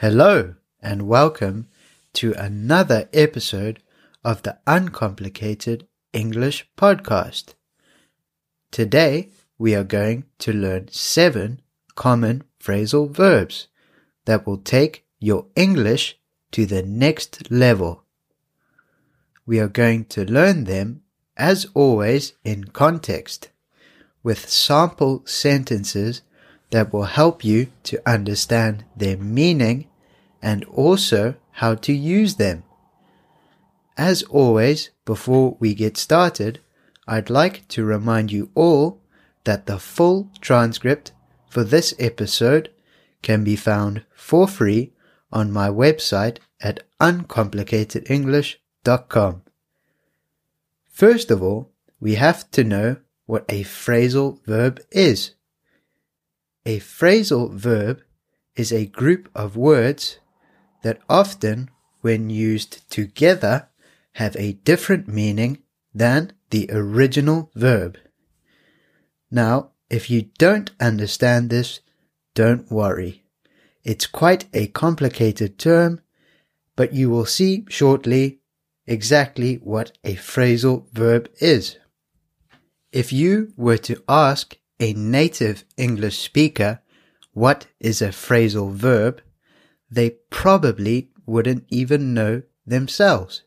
Hello and welcome to another episode of the Uncomplicated English Podcast. Today we are going to learn seven common phrasal verbs that will take your English to the next level. We are going to learn them as always in context with sample sentences that will help you to understand their meaning and also how to use them. As always, before we get started, I'd like to remind you all that the full transcript for this episode can be found for free on my website at uncomplicatedenglish.com. First of all, we have to know what a phrasal verb is. A phrasal verb is a group of words that often, when used together, have a different meaning than the original verb. Now, if you don't understand this, don't worry. It's quite a complicated term, but you will see shortly exactly what a phrasal verb is. If you were to ask a native English speaker what is a phrasal verb, they probably wouldn't even know themselves.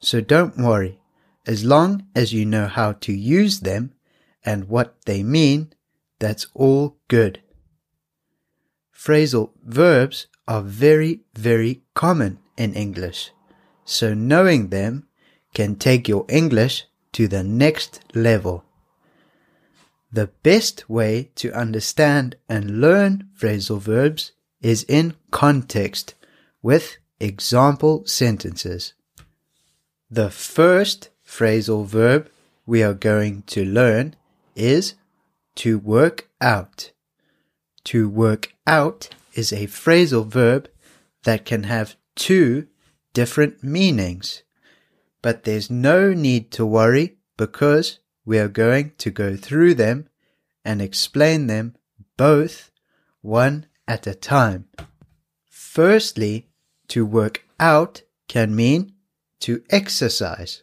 So don't worry. As long as you know how to use them and what they mean, that's all good. Phrasal verbs are very, very common in English. So knowing them can take your English to the next level. The best way to understand and learn phrasal verbs is in context with example sentences. The first phrasal verb we are going to learn is to work out. To work out is a phrasal verb that can have two different meanings. But there's no need to worry because we are going to go through them and explain them both one at a time. Firstly, to work out can mean to exercise.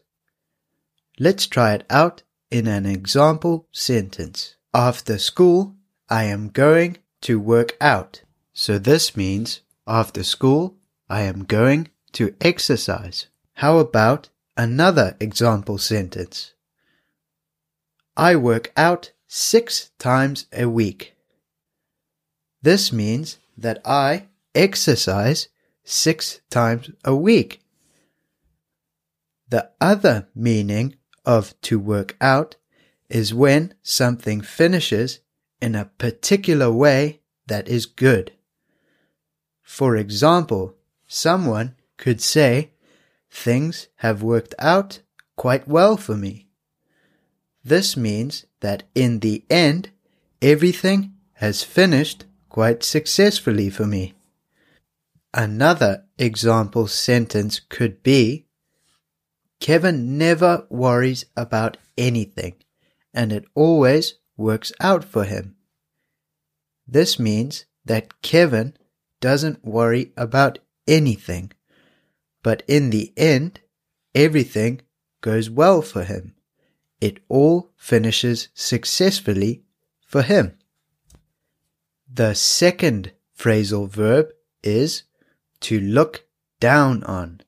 Let's try it out in an example sentence. After school, I am going to work out. So this means after school, I am going to exercise. How about another example sentence? I work out six times a week. This means that I exercise six times a week. The other meaning of to work out is when something finishes in a particular way that is good. For example, someone could say, Things have worked out quite well for me. This means that in the end, everything has finished quite successfully for me. Another example sentence could be Kevin never worries about anything and it always works out for him. This means that Kevin doesn't worry about anything, but in the end, everything goes well for him. It all finishes successfully for him. The second phrasal verb is to look down on.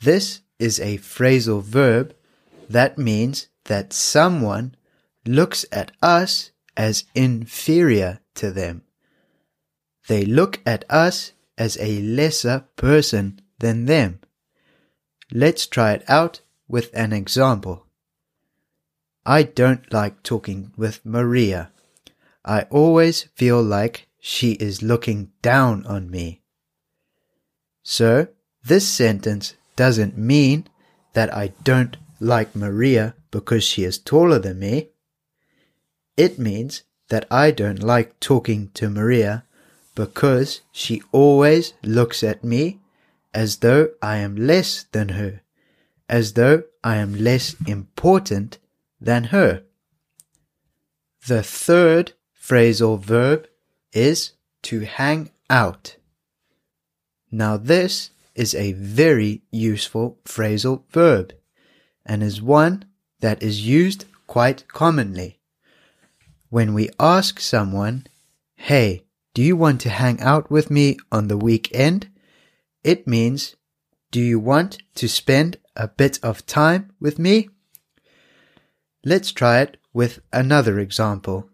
This is a phrasal verb that means that someone looks at us as inferior to them. They look at us as a lesser person than them. Let's try it out with an example. I don't like talking with Maria. I always feel like she is looking down on me. So, this sentence doesn't mean that I don't like Maria because she is taller than me. It means that I don't like talking to Maria because she always looks at me as though I am less than her, as though I am less important than her. The third phrasal verb is to hang out. Now this is a very useful phrasal verb and is one that is used quite commonly. When we ask someone, Hey, do you want to hang out with me on the weekend? It means, Do you want to spend a bit of time with me? Let's try it with another example.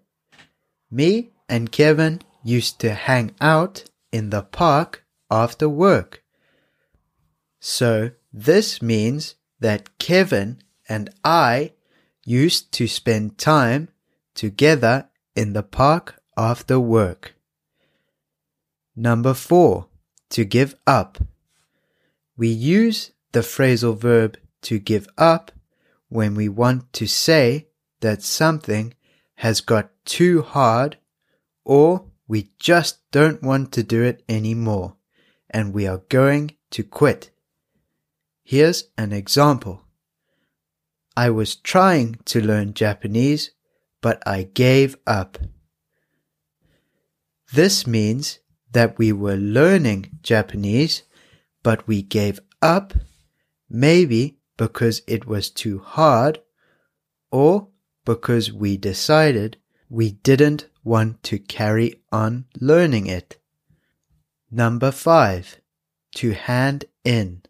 Me and Kevin used to hang out in the park after work. So this means that Kevin and I used to spend time together in the park after work. Number four, to give up. We use the phrasal verb to give up when we want to say that something has got too hard or we just don't want to do it anymore and we are going to quit. Here's an example. I was trying to learn Japanese, but I gave up. This means that we were learning Japanese, but we gave up, maybe because it was too hard, or because we decided we didn't want to carry on learning it. Number five, to hand in.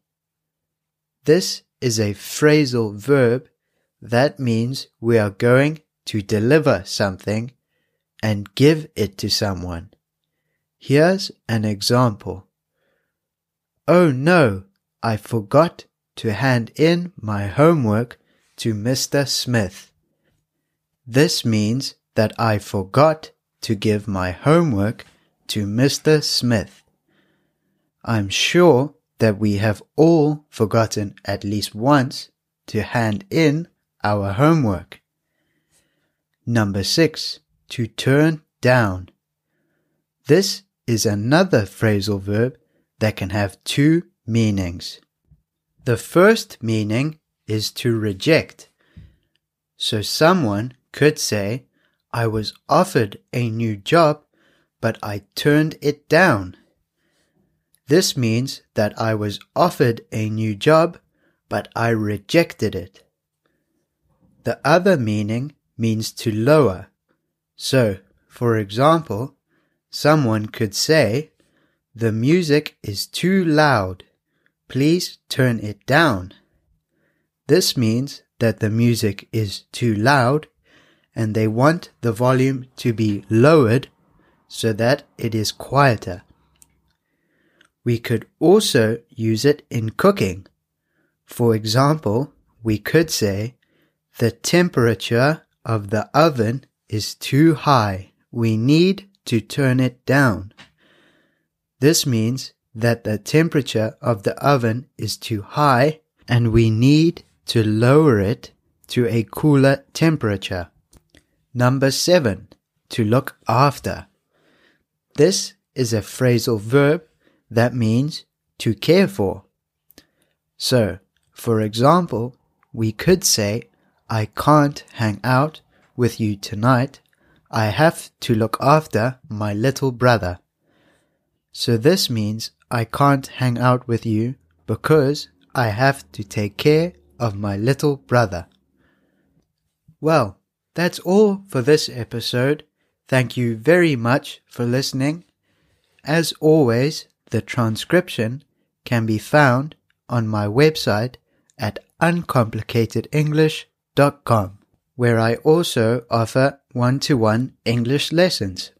This is a phrasal verb that means we are going to deliver something and give it to someone. Here's an example. Oh no, I forgot to hand in my homework to Mr. Smith. This means that I forgot to give my homework to Mr. Smith. I'm sure that we have all forgotten at least once to hand in our homework. Number six, to turn down. This is another phrasal verb that can have two meanings. The first meaning is to reject. So someone could say, I was offered a new job, but I turned it down. This means that I was offered a new job, but I rejected it. The other meaning means to lower. So, for example, someone could say, The music is too loud. Please turn it down. This means that the music is too loud and they want the volume to be lowered so that it is quieter. We could also use it in cooking. For example, we could say, the temperature of the oven is too high. We need to turn it down. This means that the temperature of the oven is too high and we need to lower it to a cooler temperature. Number seven, to look after. This is a phrasal verb that means to care for. So, for example, we could say, I can't hang out with you tonight. I have to look after my little brother. So this means I can't hang out with you because I have to take care of my little brother. Well, that's all for this episode. Thank you very much for listening. As always, the transcription can be found on my website at uncomplicatedenglish.com, where I also offer one to one English lessons.